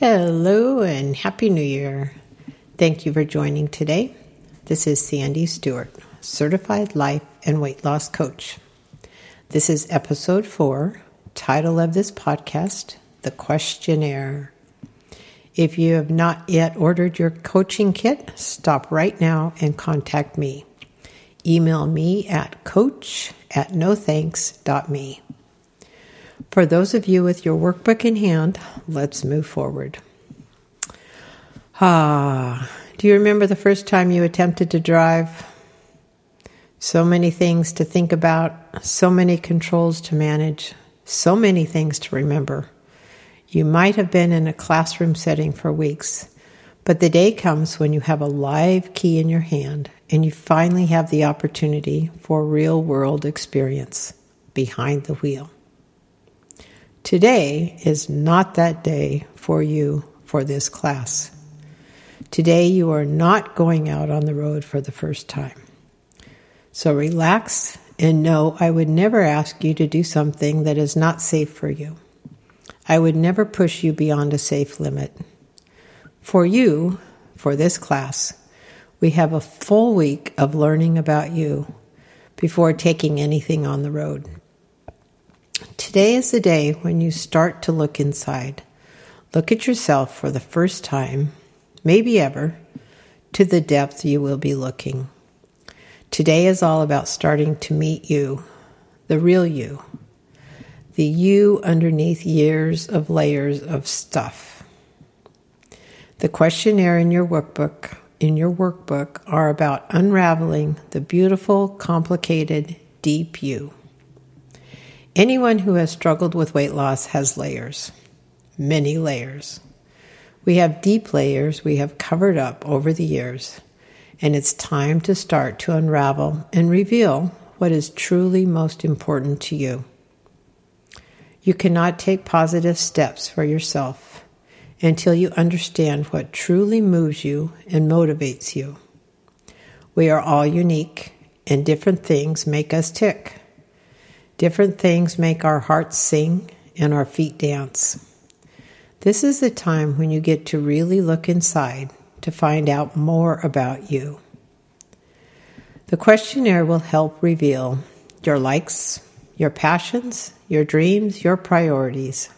Hello and Happy New Year. Thank you for joining today. This is Sandy Stewart, Certified Life and Weight Loss Coach. This is episode four. Title of this podcast The Questionnaire. If you have not yet ordered your coaching kit, stop right now and contact me. Email me at coach at nothanks.me. For those of you with your workbook in hand, let's move forward. Ah, do you remember the first time you attempted to drive? So many things to think about, so many controls to manage, so many things to remember. You might have been in a classroom setting for weeks, but the day comes when you have a live key in your hand and you finally have the opportunity for real world experience behind the wheel. Today is not that day for you for this class. Today you are not going out on the road for the first time. So relax and know I would never ask you to do something that is not safe for you. I would never push you beyond a safe limit. For you, for this class, we have a full week of learning about you before taking anything on the road. Today is the day when you start to look inside. Look at yourself for the first time, maybe ever, to the depth you will be looking. Today is all about starting to meet you, the real you, the you underneath years of layers of stuff. The questionnaire in your workbook in your workbook are about unraveling the beautiful, complicated, deep you. Anyone who has struggled with weight loss has layers, many layers. We have deep layers we have covered up over the years, and it's time to start to unravel and reveal what is truly most important to you. You cannot take positive steps for yourself until you understand what truly moves you and motivates you. We are all unique, and different things make us tick. Different things make our hearts sing and our feet dance. This is the time when you get to really look inside to find out more about you. The questionnaire will help reveal your likes, your passions, your dreams, your priorities.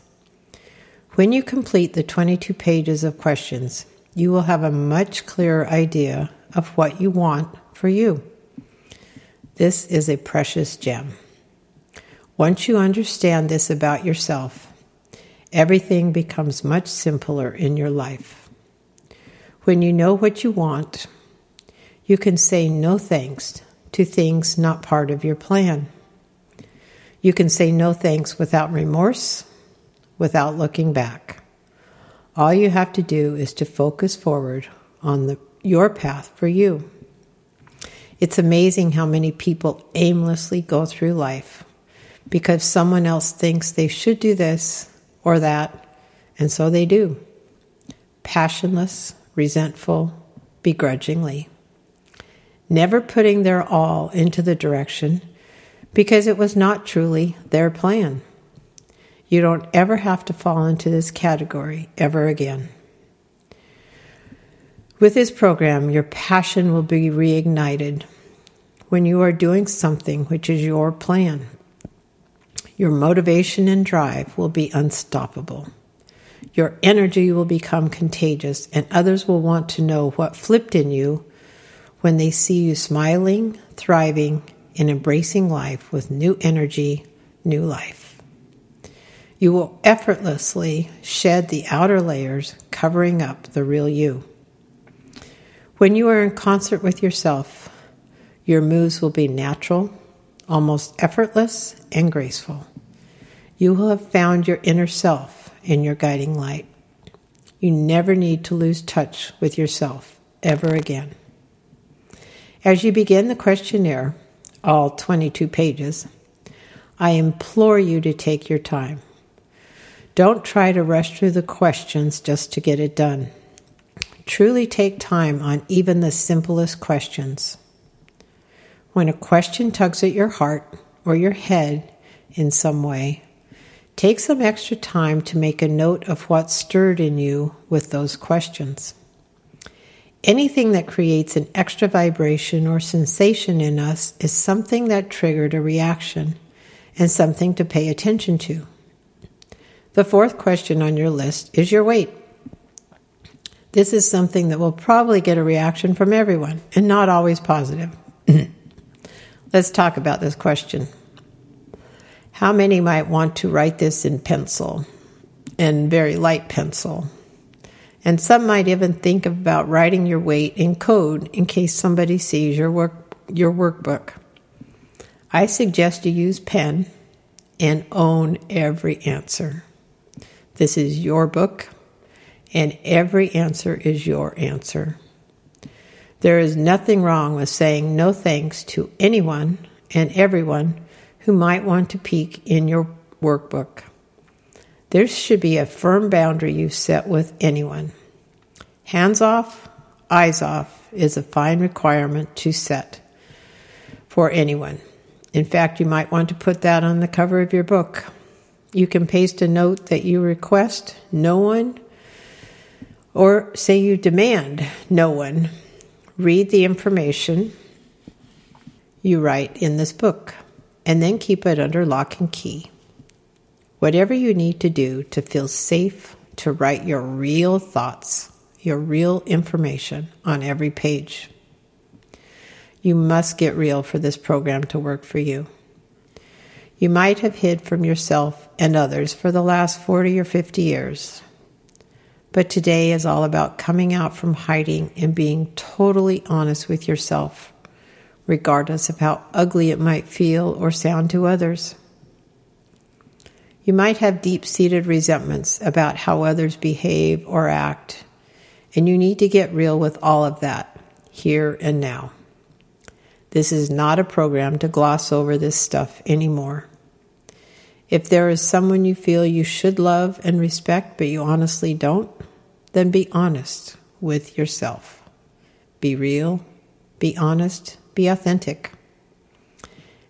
When you complete the 22 pages of questions, you will have a much clearer idea of what you want for you. This is a precious gem. Once you understand this about yourself, everything becomes much simpler in your life. When you know what you want, you can say no thanks to things not part of your plan. You can say no thanks without remorse, without looking back. All you have to do is to focus forward on the, your path for you. It's amazing how many people aimlessly go through life because someone else thinks they should do this or that, and so they do. Passionless, resentful, begrudgingly. Never putting their all into the direction because it was not truly their plan. You don't ever have to fall into this category ever again. With this program, your passion will be reignited when you are doing something which is your plan your motivation and drive will be unstoppable. Your energy will become contagious, and others will want to know what flipped in you when they see you smiling, thriving, and embracing life with new energy, new life. You will effortlessly shed the outer layers covering up the real you. When you are in concert with yourself, your moves will be natural, almost effortless, and graceful you will have found your inner self in your guiding light. You never need to lose touch with yourself ever again. As you begin the questionnaire, all 22 pages, I implore you to take your time. Don't try to rush through the questions just to get it done. Truly take time on even the simplest questions. When a question tugs at your heart or your head in some way, Take some extra time to make a note of what stirred in you with those questions. Anything that creates an extra vibration or sensation in us is something that triggered a reaction and something to pay attention to. The fourth question on your list is your weight. This is something that will probably get a reaction from everyone and not always positive. Let's talk about this question. How many might want to write this in pencil and very light pencil? And some might even think about writing your weight in code in case somebody sees your work your workbook. I suggest you use pen and own every answer. This is your book, and every answer is your answer. There is nothing wrong with saying no thanks to anyone and everyone who might want to peek in your workbook. There should be a firm boundary you set with anyone. Hands off, eyes off is a fine requirement to set for anyone. In fact, you might want to put that on the cover of your book. You can paste a note that you request no one, or say you demand no one read the information you write in this book and then keep it under lock and key. Whatever you need to do to feel safe to write your real thoughts, your real information on every page. You must get real for this program to work for you. You might have hid from yourself and others for the last 40 or 50 years. But today is all about coming out from hiding and being totally honest with yourself regardless of how ugly it might feel or sound to others. You might have deep seated resentments about how others behave or act, and you need to get real with all of that here and now. This is not a program to gloss over this stuff anymore. If there is someone you feel you should love and respect, but you honestly don't, then be honest with yourself. Be real, be honest, be authentic.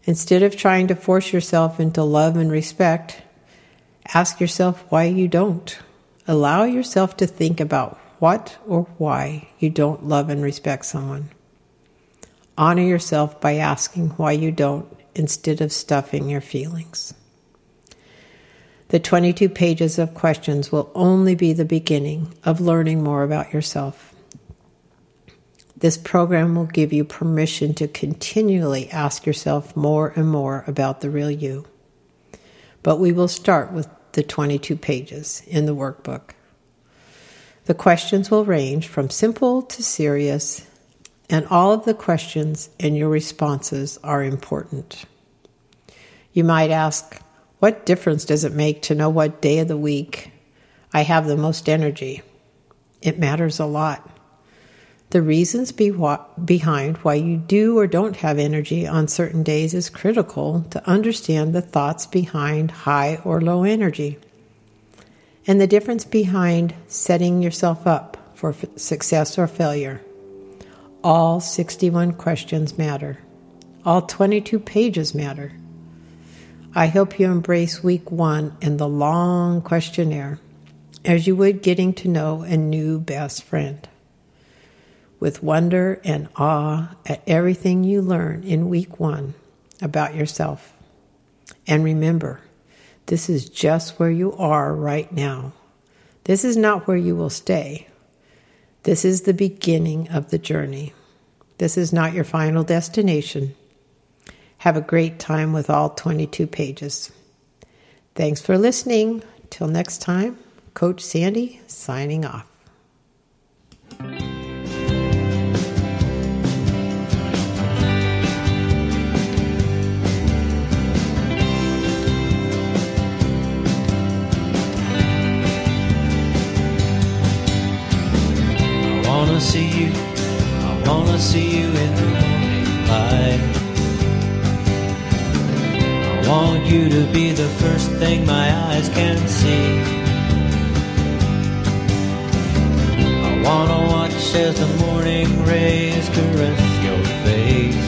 Instead of trying to force yourself into love and respect, ask yourself why you don't. Allow yourself to think about what or why you don't love and respect someone. Honor yourself by asking why you don't instead of stuffing your feelings. The 22 pages of questions will only be the beginning of learning more about yourself. This program will give you permission to continually ask yourself more and more about the real you. But we will start with the 22 pages in the workbook. The questions will range from simple to serious, and all of the questions and your responses are important. You might ask, What difference does it make to know what day of the week I have the most energy? It matters a lot. The reasons be behind why you do or don't have energy on certain days is critical to understand the thoughts behind high or low energy and the difference behind setting yourself up for success or failure. All 61 questions matter. All 22 pages matter. I hope you embrace week one and the long questionnaire as you would getting to know a new best friend with wonder and awe at everything you learn in week one about yourself. And remember, this is just where you are right now. This is not where you will stay. This is the beginning of the journey. This is not your final destination. Have a great time with all 22 pages. Thanks for listening. Till next time, Coach Sandy signing off. see you. I wanna see you in the morning light. I want you to be the first thing my eyes can see. I wanna watch as the morning rays caress your face.